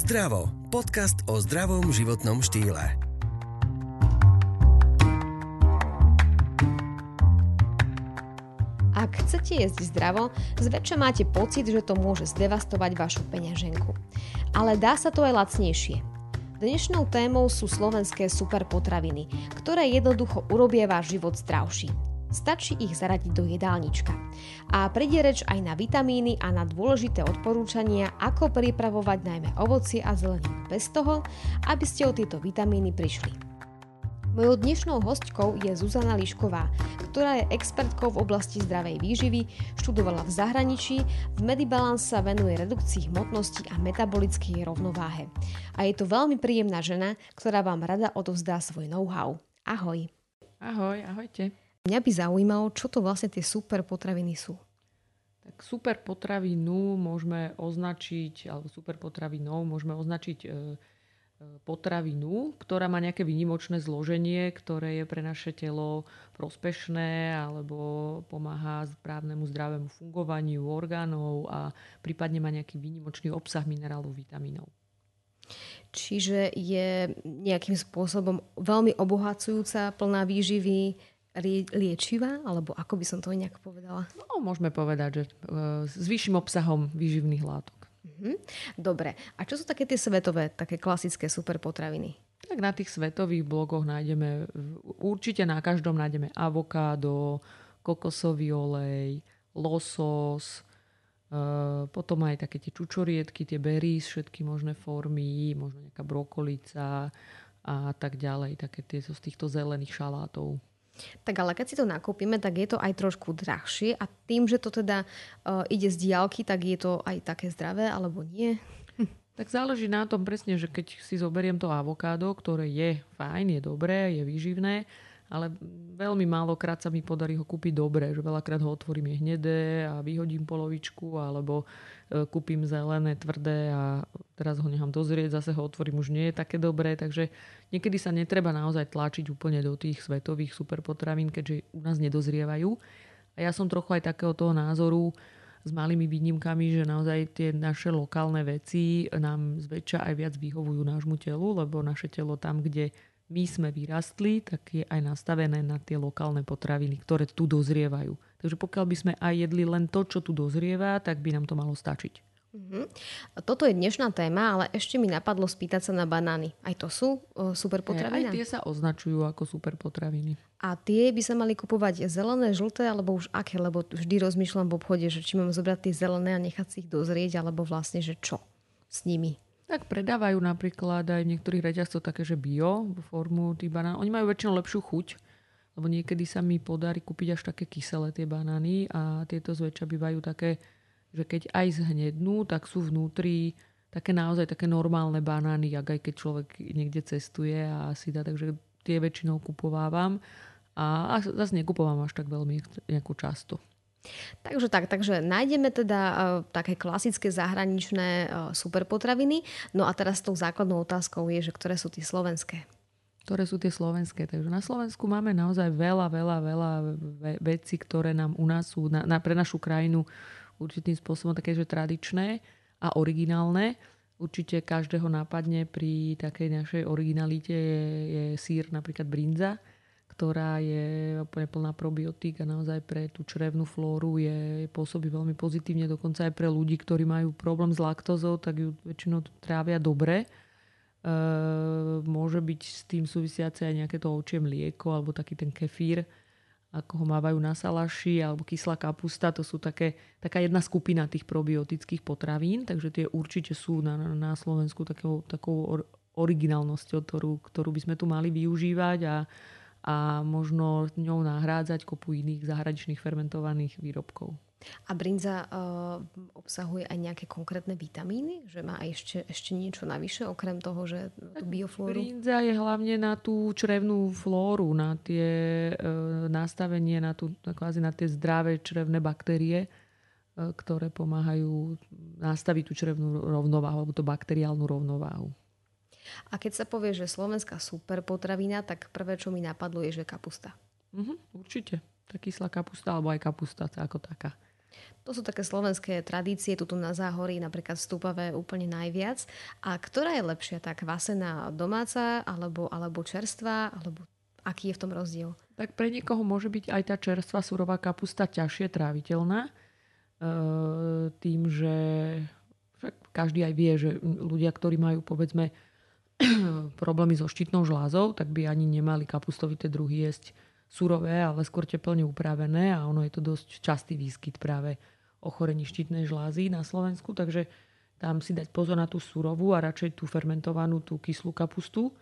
Zdravo. Podcast o zdravom životnom štýle. Ak chcete jesť zdravo, zväčša máte pocit, že to môže zdevastovať vašu peňaženku. Ale dá sa to aj lacnejšie. Dnešnou témou sú slovenské superpotraviny, ktoré jednoducho urobia váš život zdravší. Stačí ich zaradiť do jedálnička. A príde reč aj na vitamíny a na dôležité odporúčania, ako pripravovať najmä ovocie a zeleninu bez toho, aby ste o tieto vitamíny prišli. Mojou dnešnou hostkou je Zuzana Lišková, ktorá je expertkou v oblasti zdravej výživy, študovala v zahraničí, v Medibalance sa venuje redukcii hmotnosti a metabolickej rovnováhe. A je to veľmi príjemná žena, ktorá vám rada odovzdá svoj know-how. Ahoj. Ahoj, ahojte. Mňa by zaujímalo, čo to vlastne tie super potraviny sú. Tak super potravinu môžeme označiť, alebo super potravinou môžeme označiť e, potravinu, ktorá má nejaké výnimočné zloženie, ktoré je pre naše telo prospešné alebo pomáha správnemu zdravému fungovaniu orgánov a prípadne má nejaký výnimočný obsah minerálov, vitamínov. Čiže je nejakým spôsobom veľmi obohacujúca, plná výživy, liečivá, alebo ako by som to nejak povedala? No, môžeme povedať, že e, s vyšším obsahom výživných látok. Mhm. Dobre. A čo sú také tie svetové, také klasické super potraviny? Tak na tých svetových blogoch nájdeme, určite na každom nájdeme avokádo, kokosový olej, losos, e, potom aj také tie čučoriedky, tie berries, všetky možné formy, možno nejaká brokolica a tak ďalej, také tie z týchto zelených šalátov. Tak ale keď si to nakúpime, tak je to aj trošku drahšie a tým, že to teda uh, ide z diálky, tak je to aj také zdravé alebo nie? Tak záleží na tom presne, že keď si zoberiem to avokádo, ktoré je fajn, je dobré, je výživné, ale veľmi málokrát sa mi podarí ho kúpiť dobre, že veľakrát ho otvorím je hnedé a vyhodím polovičku, alebo e, kúpim zelené, tvrdé a teraz ho nechám dozrieť, zase ho otvorím, už nie je také dobré, takže niekedy sa netreba naozaj tlačiť úplne do tých svetových superpotravín, keďže u nás nedozrievajú. A ja som trochu aj takého toho názoru, s malými výnimkami, že naozaj tie naše lokálne veci nám zväčša aj viac vyhovujú nášmu telu, lebo naše telo tam, kde my sme vyrastli, tak je aj nastavené na tie lokálne potraviny, ktoré tu dozrievajú. Takže pokiaľ by sme aj jedli len to, čo tu dozrieva, tak by nám to malo stačiť. Uh-huh. Toto je dnešná téma, ale ešte mi napadlo spýtať sa na banány. Aj to sú uh, super potraviny? Aj tie sa označujú ako super potraviny. A tie by sa mali kupovať zelené, žlté alebo už aké? Lebo vždy rozmýšľam v obchode, že či mám zobrať tie zelené a nechať si ich dozrieť, alebo vlastne, že čo s nimi. Tak predávajú napríklad aj v niektorých reťazcoch také, že bio formu tých banán. Oni majú väčšinou lepšiu chuť, lebo niekedy sa mi podarí kúpiť až také kyselé tie banány a tieto zväčša bývajú také, že keď aj zhnednú, tak sú vnútri také naozaj také normálne banány, ak aj keď človek niekde cestuje a si dá, takže tie väčšinou kupovávam a, a zase nekupovám až tak veľmi nejakú často. Takže tak, takže nájdeme teda uh, také klasické zahraničné uh, superpotraviny. No a teraz tou základnou otázkou je, že ktoré sú tie slovenské? Ktoré sú tie slovenské? Takže na Slovensku máme naozaj veľa, veľa, veľa vecí, ktoré nám u nás sú na, na, pre našu krajinu určitým spôsobom také, že tradičné a originálne. Určite každého nápadne pri takej našej originalite je, je sír napríklad brinza, ktorá je úplne plná probiotík a naozaj pre tú črevnú flóru je, pôsobí veľmi pozitívne, dokonca aj pre ľudí, ktorí majú problém s laktózou, tak ju väčšinou trávia dobre. E, môže byť s tým súvisiace aj nejaké to ovčie mlieko alebo taký ten kefír, ako ho mávajú na salaši alebo kyslá kapusta, to sú také, taká jedna skupina tých probiotických potravín, takže tie určite sú na, na Slovensku takou, takou originálnosťou, ktorú, ktorú by sme tu mali využívať a a možno ňou nahrádzať kopu iných zahraničných fermentovaných výrobkov. A brinza uh, obsahuje aj nejaké konkrétne vitamíny? Že má aj ešte, ešte niečo navyše, okrem toho, že tú bioflóru? Brinza je hlavne na tú črevnú flóru, na tie uh, nastavenie, na, tú, na, kvázi na tie zdravé črevné baktérie, uh, ktoré pomáhajú nastaviť tú črevnú rovnováhu, alebo tú bakteriálnu rovnováhu. A keď sa povie, že slovenská super potravina, tak prvé, čo mi napadlo, je, že kapusta. Mhm, určite. Tá kyslá kapusta, alebo aj kapusta ako taká. To sú také slovenské tradície, tuto na záhorí, napríklad v Stúpave úplne najviac. A ktorá je lepšia, tá kvasená domáca, alebo, alebo čerstvá, alebo aký je v tom rozdiel? Tak pre niekoho môže byť aj tá čerstvá surová kapusta ťažšie tráviteľná. E, tým, že však každý aj vie, že ľudia, ktorí majú povedzme problémy so štítnou žlázou, tak by ani nemali kapustovité druhy jesť surové, ale skôr teplne upravené a ono je to dosť častý výskyt práve ochorení štítnej žlázy na Slovensku, takže tam si dať pozor na tú surovú a radšej tú fermentovanú, tú kyslú kapustu.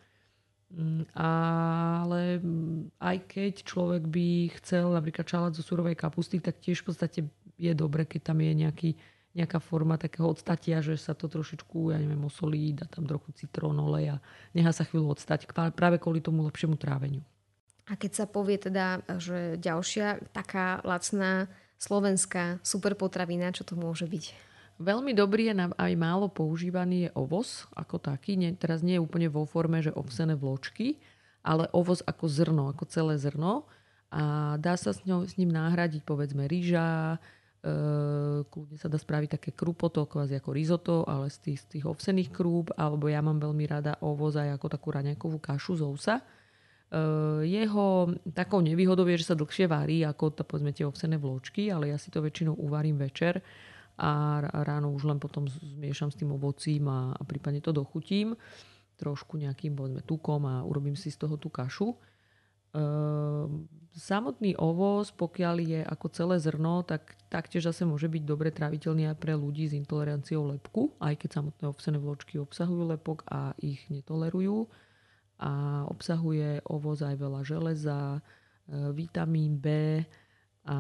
Mm, ale mm, aj keď človek by chcel napríklad čalať zo surovej kapusty, tak tiež v podstate je dobre, keď tam je nejaký, nejaká forma takého odstatia, že sa to trošičku, ja neviem, osolí, dá tam trochu citrón, olej a nechá sa chvíľu odstať práve kvôli tomu lepšiemu tráveniu. A keď sa povie teda, že ďalšia taká lacná slovenská superpotravina, čo to môže byť? Veľmi dobrý je aj málo používaný je ovoz ako taký. Nie, teraz nie je úplne vo forme, že ovsené vločky, ale ovoz ako zrno, ako celé zrno. A dá sa s, ňou, s ním nahradiť povedzme rýža, kľudne sa dá spraviť také krupoto, kvázi ako risotto, ale z tých, z tých ovsených krúp, alebo ja mám veľmi rada ovoz aj ako takú raňakovú kašu z ousa Eh, jeho takou nevýhodou je, že sa dlhšie varí ako to, povedzme tie ovsené vločky, ale ja si to väčšinou uvarím večer a ráno už len potom zmiešam s tým ovocím a, a prípadne to dochutím trošku nejakým povedzme tukom a urobím si z toho tú kašu. E, samotný ovoz, pokiaľ je ako celé zrno, tak taktiež zase môže byť dobre tráviteľný aj pre ľudí s intoleranciou lepku, aj keď samotné ovsené vločky obsahujú lepok a ich netolerujú. A obsahuje ovoz aj veľa železa, e, vitamín B a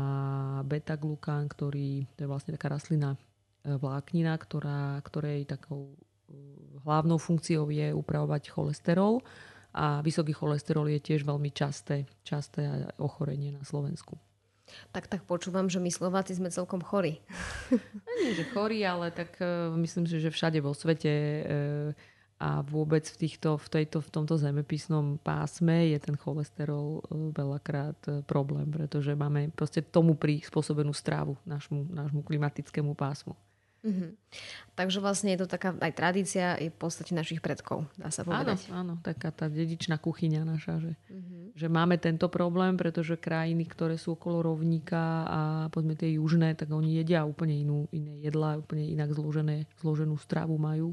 beta-glukán, ktorý to je vlastne taká rastlina e, vláknina, ktorá, ktorej takou e, hlavnou funkciou je upravovať cholesterol a vysoký cholesterol je tiež veľmi časté, časté ochorenie na Slovensku. Tak tak počúvam, že my Slováci sme celkom chorí. Nie, že chorí, ale tak myslím si, že všade vo svete a vôbec v, týchto, v, tejto, v tomto zemepisnom pásme je ten cholesterol e, veľakrát e, problém, pretože máme proste tomu prispôsobenú strávu nášmu, nášmu klimatickému pásmu. Mm-hmm. Takže vlastne je to taká aj tradícia je v podstate našich predkov, dá sa povedať. Áno, áno taká tá dedičná kuchyňa naša, že, mm-hmm. že máme tento problém, pretože krajiny, ktoré sú okolo rovníka a povedzme tie južné, tak oni jedia úplne inú, iné jedlá, úplne inak zložené, zloženú stravu majú.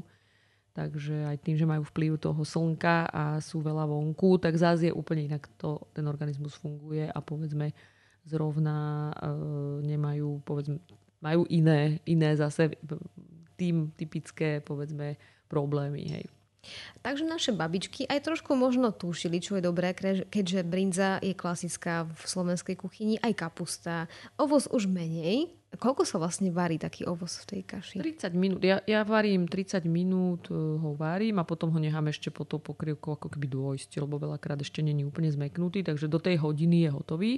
Takže aj tým, že majú vplyv toho slnka a sú veľa vonku, tak zase je úplne inak to, ten organizmus funguje a povedzme zrovna e, nemajú, povedzme, majú iné, iné zase tým typické, povedzme, problémy. Hej. Takže naše babičky aj trošku možno tušili, čo je dobré, keďže brinza je klasická v slovenskej kuchyni, aj kapusta. Ovoz už menej. Koľko sa vlastne varí taký ovoz v tej kaši? 30 minút. Ja, ja varím 30 minút, e, ho varím a potom ho nechám ešte po tou pokrývkou ako keby dôjsť, lebo veľakrát ešte není úplne zmeknutý, takže do tej hodiny je hotový.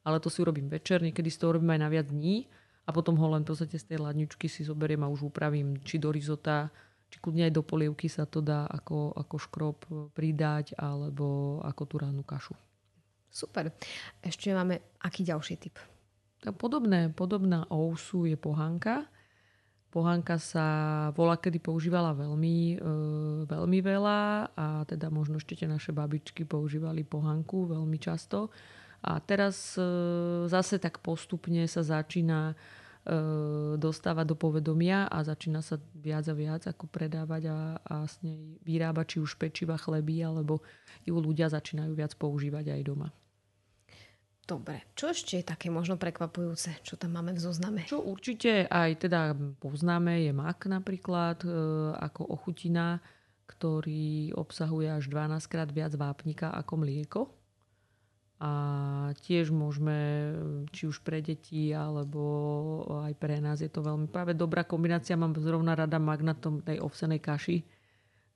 Ale to si urobím večer, niekedy si to urobím aj na viac dní a potom ho len v podstate z tej ladničky si zoberiem a už upravím či do rizota, či kľudne aj do polievky sa to dá ako, ako škrob pridať alebo ako tú ránu kašu. Super. Ešte máme aký ďalší typ? Tak podobné, podobná ousu je pohánka. Pohánka sa volá, kedy používala veľmi, e, veľmi veľa a teda možno ešte tie naše babičky používali pohánku veľmi často. A teraz e, zase tak postupne sa začína E, dostáva do povedomia a začína sa viac a viac ako predávať a, a s nej vyrábať či už pečiva, chleby, alebo ju ľudia začínajú viac používať aj doma. Dobre. Čo ešte je také možno prekvapujúce, čo tam máme v zozname? Čo určite aj teda poznáme je mak napríklad e, ako ochutina, ktorý obsahuje až 12 krát viac vápnika ako mlieko a tiež môžeme, či už pre deti, alebo aj pre nás je to veľmi práve dobrá kombinácia. Mám zrovna rada magnatom tej ovsenej kaši,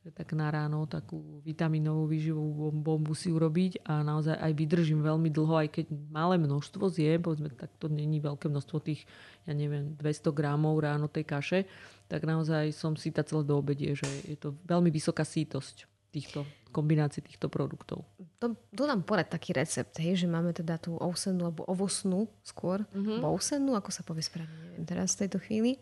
že tak na ráno takú vitaminovú výživovú bombu si urobiť a naozaj aj vydržím veľmi dlho, aj keď malé množstvo zjem, povedzme, tak to není veľké množstvo tých, ja neviem, 200 gramov ráno tej kaše, tak naozaj som si tá celé do obedie, že je to veľmi vysoká sítosť týchto, kombinácii týchto produktov. To, to nám porad taký recept, hej, že máme teda tú ovsennú alebo ovosnú skôr, mm-hmm. ovsennú, ako sa povie správne, neviem teraz v tejto chvíli.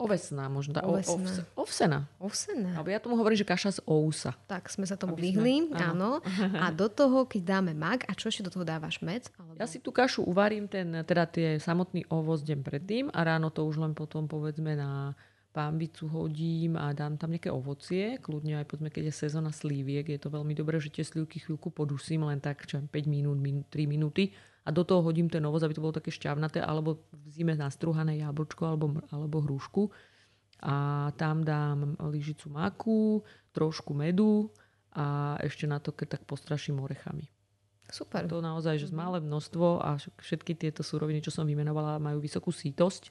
Ovesná možno. Ovesná. Ovse, ovsená. Ovsená. Alebo ja tomu hovorím, že kaša z ousa. Tak sme sa tomu Aby vyhli, sme- áno. A do toho, keď dáme mak, a čo ešte do toho dávaš med? Alebo... Ja si tú kašu uvarím, ten, teda tie samotný ovoz deň predtým a ráno to už len potom povedzme na pambicu hodím a dám tam nejaké ovocie, kľudne aj povedzme, keď je sezóna slíviek, je to veľmi dobré, že tie slivky chvíľku podusím, len tak, čo 5 minút, minút, 3 minúty a do toho hodím ten ovoz, aby to bolo také šťavnaté, alebo v zime nastruhané jablčko alebo, alebo hrušku a tam dám lyžicu maku, trošku medu a ešte na to, keď tak postraším orechami. Super. To naozaj, že z malé množstvo a všetky tieto súroviny, čo som vymenovala, majú vysokú sítosť,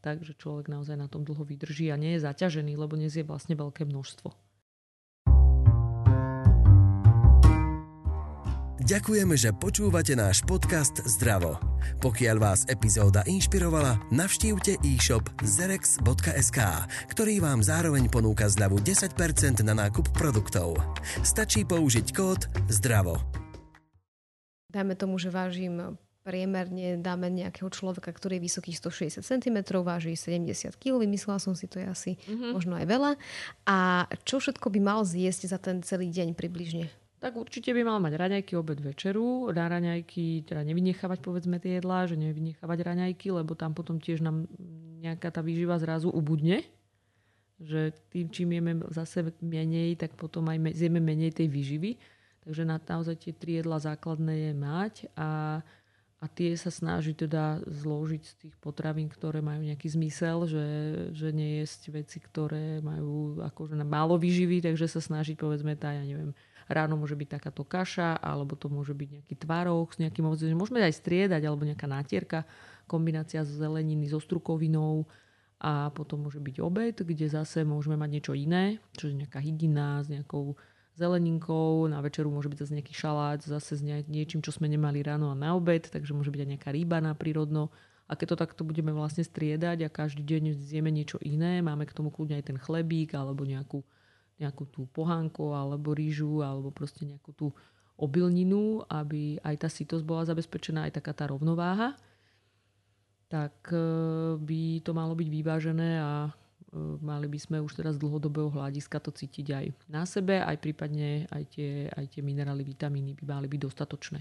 takže človek naozaj na tom dlho vydrží a nie je zaťažený, lebo dnes je vlastne veľké množstvo. Ďakujeme, že počúvate náš podcast Zdravo. Pokiaľ vás epizóda inšpirovala, navštívte e-shop zerex.sk, ktorý vám zároveň ponúka zľavu 10% na nákup produktov. Stačí použiť kód ZDRAVO. Dajme tomu, že vážim priemerne dáme nejakého človeka, ktorý je vysoký 160 cm, váži 70 kg, vymyslela som si, to je asi mm-hmm. možno aj veľa. A čo všetko by mal zjesť za ten celý deň približne? Tak určite by mal mať raňajky, obed, večeru. Na raňajky teda nevynechávať povedzme tie jedlá, že nevynechávať raňajky, lebo tam potom tiež nám nejaká tá výživa zrazu ubudne. Že tým, čím jeme zase menej, tak potom aj me- zjeme menej tej výživy. Takže na, naozaj tie tri jedlá základné je mať a, a tie sa snaží teda zložiť z tých potravín, ktoré majú nejaký zmysel, že, že nejesť veci, ktoré majú akože na málo výživy, takže sa snažiť povedzme tá, ja neviem, ráno môže byť takáto kaša, alebo to môže byť nejaký tvaroch s nejakým ovocím. Môžeme aj striedať, alebo nejaká nátierka, kombinácia z zeleniny so strukovinou a potom môže byť obed, kde zase môžeme mať niečo iné, čo je nejaká hydina s nejakou zeleninkou, na večeru môže byť zase nejaký šalát, zase s nie- niečím, čo sme nemali ráno a na obed, takže môže byť aj nejaká ryba na prírodno. A keď to takto budeme vlastne striedať a každý deň zjeme niečo iné, máme k tomu kľudne aj ten chlebík alebo nejakú nejakú tú pohánku alebo rýžu alebo proste nejakú tú obilninu, aby aj tá sitosť bola zabezpečená, aj taká tá rovnováha, tak e, by to malo byť vyvážené a mali by sme už teraz z dlhodobého hľadiska to cítiť aj na sebe, aj prípadne aj tie, aj tie minerály, vitamíny by mali byť dostatočné.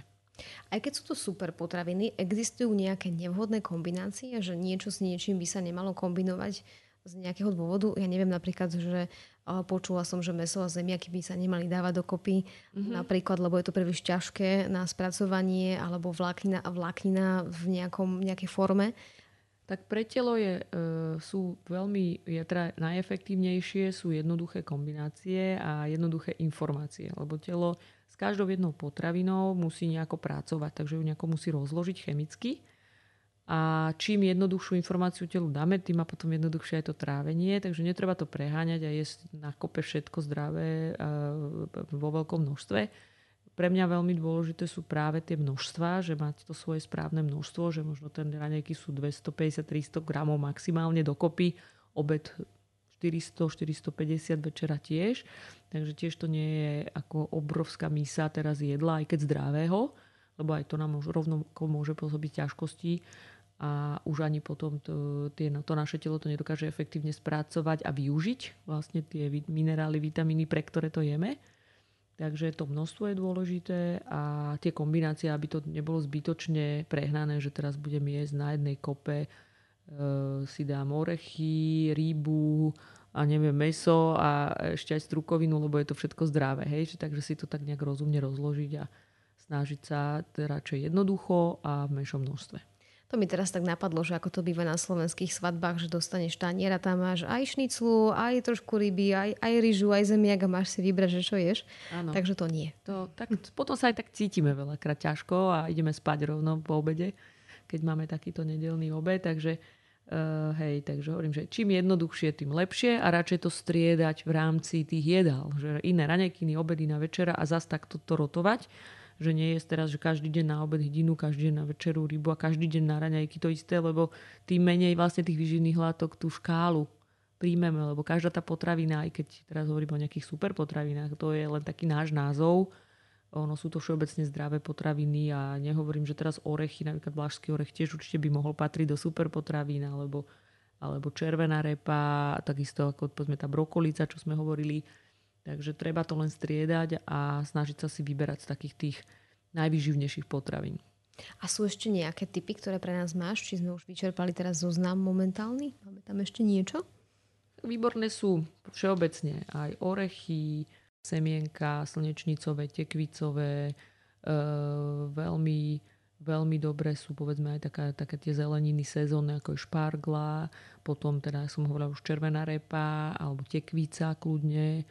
Aj keď sú to super potraviny, existujú nejaké nevhodné kombinácie, že niečo s niečím by sa nemalo kombinovať z nejakého dôvodu. Ja neviem napríklad, že a počula som, že meso a zemiaky by sa nemali dávať dokopy, mm-hmm. napríklad, lebo je to príliš ťažké na spracovanie alebo vláknina, vláknina v nejakom, nejakej forme. Tak pre telo je, e, sú veľmi je teda najefektívnejšie sú jednoduché kombinácie a jednoduché informácie, lebo telo s každou jednou potravinou musí nejako pracovať, takže ju nejako musí rozložiť chemicky a čím jednoduchšiu informáciu telu dáme, tým má potom jednoduchšie aj to trávenie, takže netreba to preháňať a jesť na kope všetko zdravé vo veľkom množstve. Pre mňa veľmi dôležité sú práve tie množstva, že mať to svoje správne množstvo, že možno ten raňajky sú 250-300 gramov maximálne dokopy, obed 400, 450 večera tiež. Takže tiež to nie je ako obrovská misa teraz jedla, aj keď zdravého, lebo aj to nám rovno môže pôsobiť ťažkosti a už ani potom to, tie, to naše telo to nedokáže efektívne spracovať a využiť vlastne tie minerály, vitamíny, pre ktoré to jeme. Takže to množstvo je dôležité a tie kombinácie, aby to nebolo zbytočne prehnané, že teraz budem jesť na jednej kope, e, si dám orechy, rybu a neviem, meso a ešte aj strukovinu, lebo je to všetko zdravé. Hej? Takže si to tak nejak rozumne rozložiť a snažiť sa radšej jednoducho a v menšom množstve. To mi teraz tak napadlo, že ako to býva na slovenských svadbách, že dostaneš taniera, tam máš aj šniclu, aj trošku ryby, aj, aj ryžu, aj zemiak a máš si vybrať, že čo ješ. Áno. Takže to nie. To, tak, potom sa aj tak cítime veľakrát ťažko a ideme spať rovno po obede, keď máme takýto nedelný obed. Takže uh, hej, takže hovorím, že čím jednoduchšie, tým lepšie a radšej to striedať v rámci tých jedál. Že iné ranejkiny, obedy na večera a zase takto to rotovať že nie je teraz, že každý deň na obed hydinu, každý deň na večeru rybu a každý deň na raňajky to isté, lebo tým menej vlastne tých výživných látok tú škálu príjmeme, lebo každá tá potravina, aj keď teraz hovorím o nejakých super potravinách, to je len taký náš názov, ono sú to všeobecne zdravé potraviny a nehovorím, že teraz orechy, napríklad vlážský orech tiež určite by mohol patriť do super potravín, alebo, alebo červená repa, takisto ako povedzme tá brokolica, čo sme hovorili. Takže treba to len striedať a snažiť sa si vyberať z takých tých najvyživnejších potravín. A sú ešte nejaké typy, ktoré pre nás máš? Či sme už vyčerpali teraz zoznam momentálny? Máme tam ešte niečo? Výborné sú všeobecne aj orechy, semienka slnečnicové, tekvicové, e, veľmi, veľmi dobré sú povedzme aj taká, také tie zeleniny sezónne ako je špargla, potom teda som hovorila už červená repa alebo tekvica kľudne.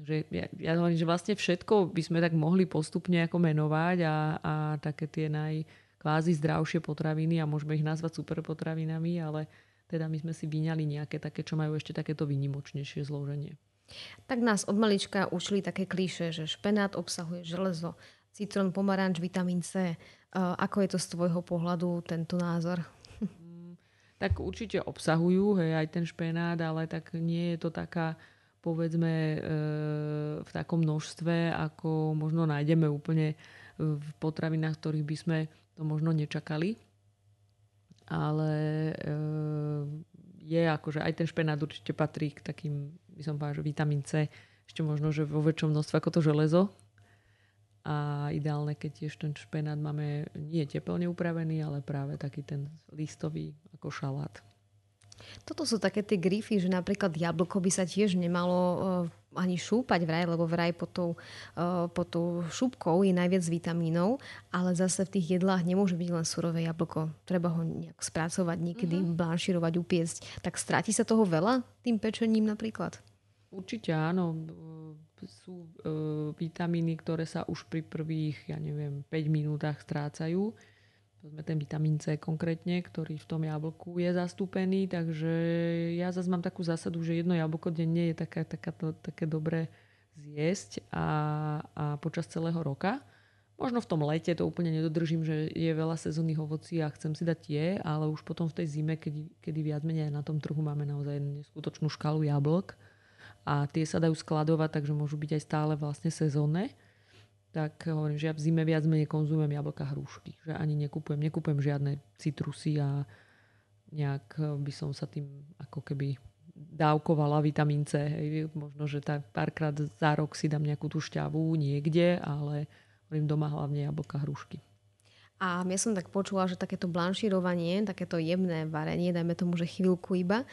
Takže ja, ja hovorím, že vlastne všetko by sme tak mohli postupne ako menovať a, a také tie naj kvázi zdravšie potraviny a môžeme ich nazvať super potravinami, ale teda my sme si vyňali nejaké také, čo majú ešte takéto výnimočnejšie zloženie. Tak nás od malička učili také klíše, že špenát obsahuje železo, citrón, pomaranč, vitamín C. Ako je to z tvojho pohľadu tento názor? Mm, tak určite obsahujú hej, aj ten špenát, ale tak nie je to taká povedzme e, v takom množstve, ako možno nájdeme úplne v potravinách, ktorých by sme to možno nečakali. Ale e, je akože aj ten špenát určite patrí k takým by som povedala, že vitamín C ešte možno, že vo väčšom množstve ako to železo. A ideálne, keď tiež ten špenát máme nie teplne upravený, ale práve taký ten listový ako šalát. Toto sú také tie grify, že napríklad jablko by sa tiež nemalo uh, ani šúpať vraj, lebo vraj pod tou, uh, pod tou šupkou je najviac vitamínov, ale zase v tých jedlách nemôže byť len surové jablko. Treba ho nejak spracovať, niekedy uh-huh. blanširovať, upiecť. Tak stráti sa toho veľa tým pečením napríklad? Určite áno. Sú e, vitamíny, ktoré sa už pri prvých, ja neviem, 5 minútach strácajú. Sme ten vitamín C konkrétne, ktorý v tom jablku je zastúpený, takže ja zase mám takú zásadu, že jedno jablko denne je taká, taká také dobré zjesť a, a počas celého roka. Možno v tom lete to úplne nedodržím, že je veľa sezónnych ovocí a chcem si dať tie, ale už potom v tej zime, kedy, kedy viac menej na tom trhu máme naozaj neskutočnú škálu jablk, a tie sa dajú skladovať, takže môžu byť aj stále vlastne sezónne. Tak hovorím, že ja v zime viac menej konzumujem jablka hrušky. Že ani nekupujem, nekupujem žiadne citrusy a nejak by som sa tým ako keby dávkovala vitamín C. Hej. Možno, že tak párkrát za rok si dám nejakú tú šťavu niekde, ale hovorím doma hlavne jablka hrušky. A ja som tak počula, že takéto blanširovanie, takéto jemné varenie, dajme tomu, že chvíľku iba,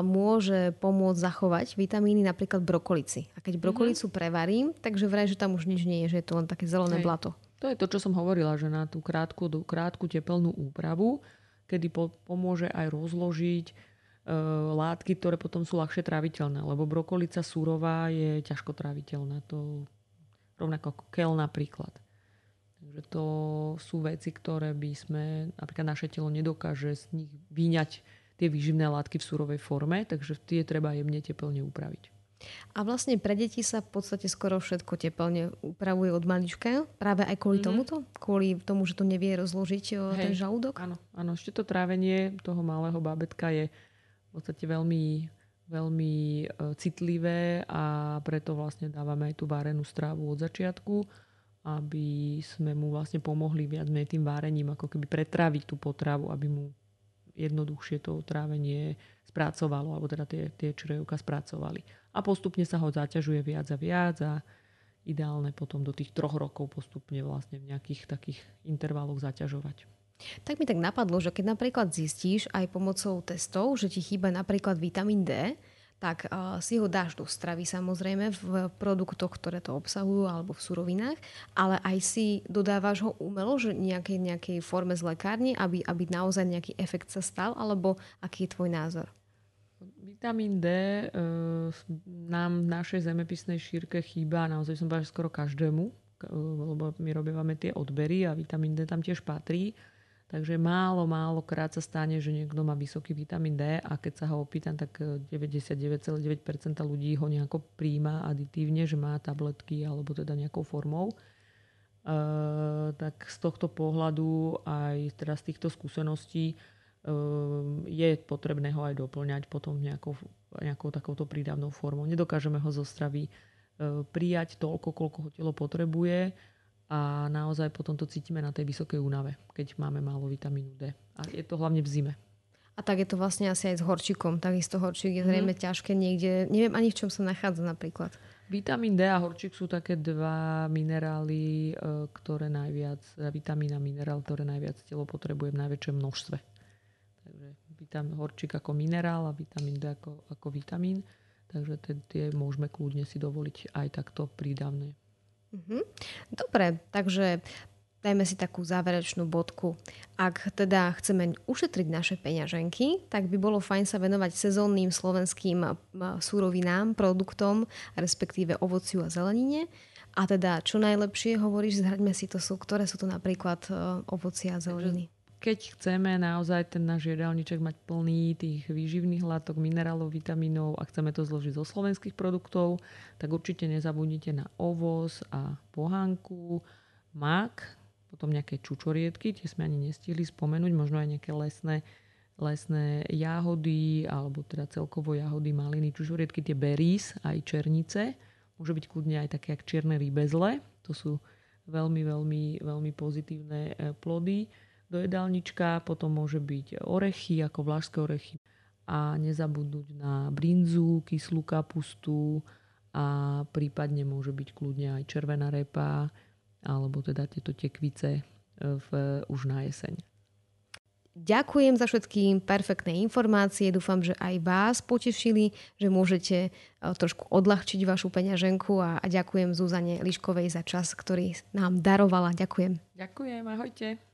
môže pomôcť zachovať vitamíny napríklad brokolici. A keď brokolicu mm-hmm. prevarím, takže vraj, že tam už nič nie je, že je to len také zelené Hej. blato. To je to, čo som hovorila, že na tú krátku, krátku tepelnú úpravu, kedy po, pomôže aj rozložiť e, látky, ktoré potom sú ľahšie tráviteľné. Lebo brokolica súrová je ťažko tráviteľná. To rovnako ako kel napríklad. Takže to sú veci, ktoré by sme, napríklad naše telo nedokáže z nich vyňať tie výživné látky v surovej forme, takže tie treba jemne teplne upraviť. A vlastne pre deti sa v podstate skoro všetko teplne upravuje od malička, práve aj kvôli mm-hmm. tomuto? Kvôli tomu, že to nevie rozložiť Hej, ten žalúdok? Áno, áno, ešte to trávenie toho malého bábetka je v podstate veľmi, veľmi e, citlivé a preto vlastne dávame aj tú várenú strávu od začiatku aby sme mu vlastne pomohli viac menej tým várením, ako keby pretráviť tú potravu, aby mu jednoduchšie to trávenie spracovalo, alebo teda tie, tie črevka spracovali. A postupne sa ho zaťažuje viac a viac a ideálne potom do tých troch rokov postupne vlastne v nejakých takých intervaloch zaťažovať. Tak mi tak napadlo, že keď napríklad zistíš aj pomocou testov, že ti chýba napríklad vitamín D, tak uh, si ho dáš do stravy samozrejme v produktoch, ktoré to obsahujú alebo v surovinách, ale aj si dodávaš ho umelo, že nejakej, nejakej forme z lekárne, aby, aby naozaj nejaký efekt sa stal, alebo aký je tvoj názor? Vitamín D e, nám v našej zemepisnej šírke chýba naozaj som povedal, skoro každému, lebo my robívame tie odbery a vitamín D tam tiež patrí. Takže málo, málo krát sa stane, že niekto má vysoký vitamín D a keď sa ho opýtam, tak 99,9% ľudí ho nejako príjma aditívne, že má tabletky alebo teda nejakou formou. Uh, tak z tohto pohľadu aj teraz z týchto skúseností uh, je potrebné ho aj doplňať potom nejakou nejakou takouto prídavnou formou. Nedokážeme ho zo stravy e, prijať toľko, koľko ho telo potrebuje a naozaj potom to cítime na tej vysokej únave, keď máme málo vitamínu D. A je to hlavne v zime. A tak je to vlastne asi aj s horčikom. Takisto horčík je zrejme mm. ťažké niekde. Neviem ani v čom sa nachádza napríklad. Vitamín D a horčík sú také dva minerály, e, ktoré najviac, e, vitamín a minerál, ktoré najviac telo potrebuje v najväčšom množstve. Takže vitam, horčík ako minerál a vitamín D ako, ako vitamín. Takže tie môžeme kľudne si dovoliť aj takto prídavné. Mm-hmm. Dobre, takže dajme si takú záverečnú bodku. Ak teda chceme ušetriť naše peňaženky, tak by bolo fajn sa venovať sezónnym slovenským súrovinám, produktom, respektíve ovociu a zelenine. A teda čo najlepšie hovoríš, zhraďme si to sú, ktoré sú to napríklad e, ovocia a zeleniny. Keď chceme naozaj ten náš jedálniček mať plný tých výživných látok, minerálov, vitamínov a chceme to zložiť zo slovenských produktov, tak určite nezabudnite na ovoz a pohánku, mak, potom nejaké čučoriedky, tie sme ani nestihli spomenúť, možno aj nejaké lesné, lesné jahody, alebo teda celkovo jahody, maliny, čučoriedky, tie berries, aj černice. Môže byť kľudne aj také jak čierne rybezle. To sú veľmi, veľmi, veľmi pozitívne e, plody do jedálnička. Potom môže byť orechy, ako vlašské orechy. A nezabudnúť na brinzu, kyslú kapustu a prípadne môže byť kľudne aj červená repa, alebo teda tieto tekvice e, v, už na jeseň. Ďakujem za všetky perfektné informácie. Dúfam, že aj vás potešili, že môžete e, trošku odľahčiť vašu peňaženku a, a ďakujem Zuzane Liškovej za čas, ktorý nám darovala. Ďakujem. Ďakujem, ahojte.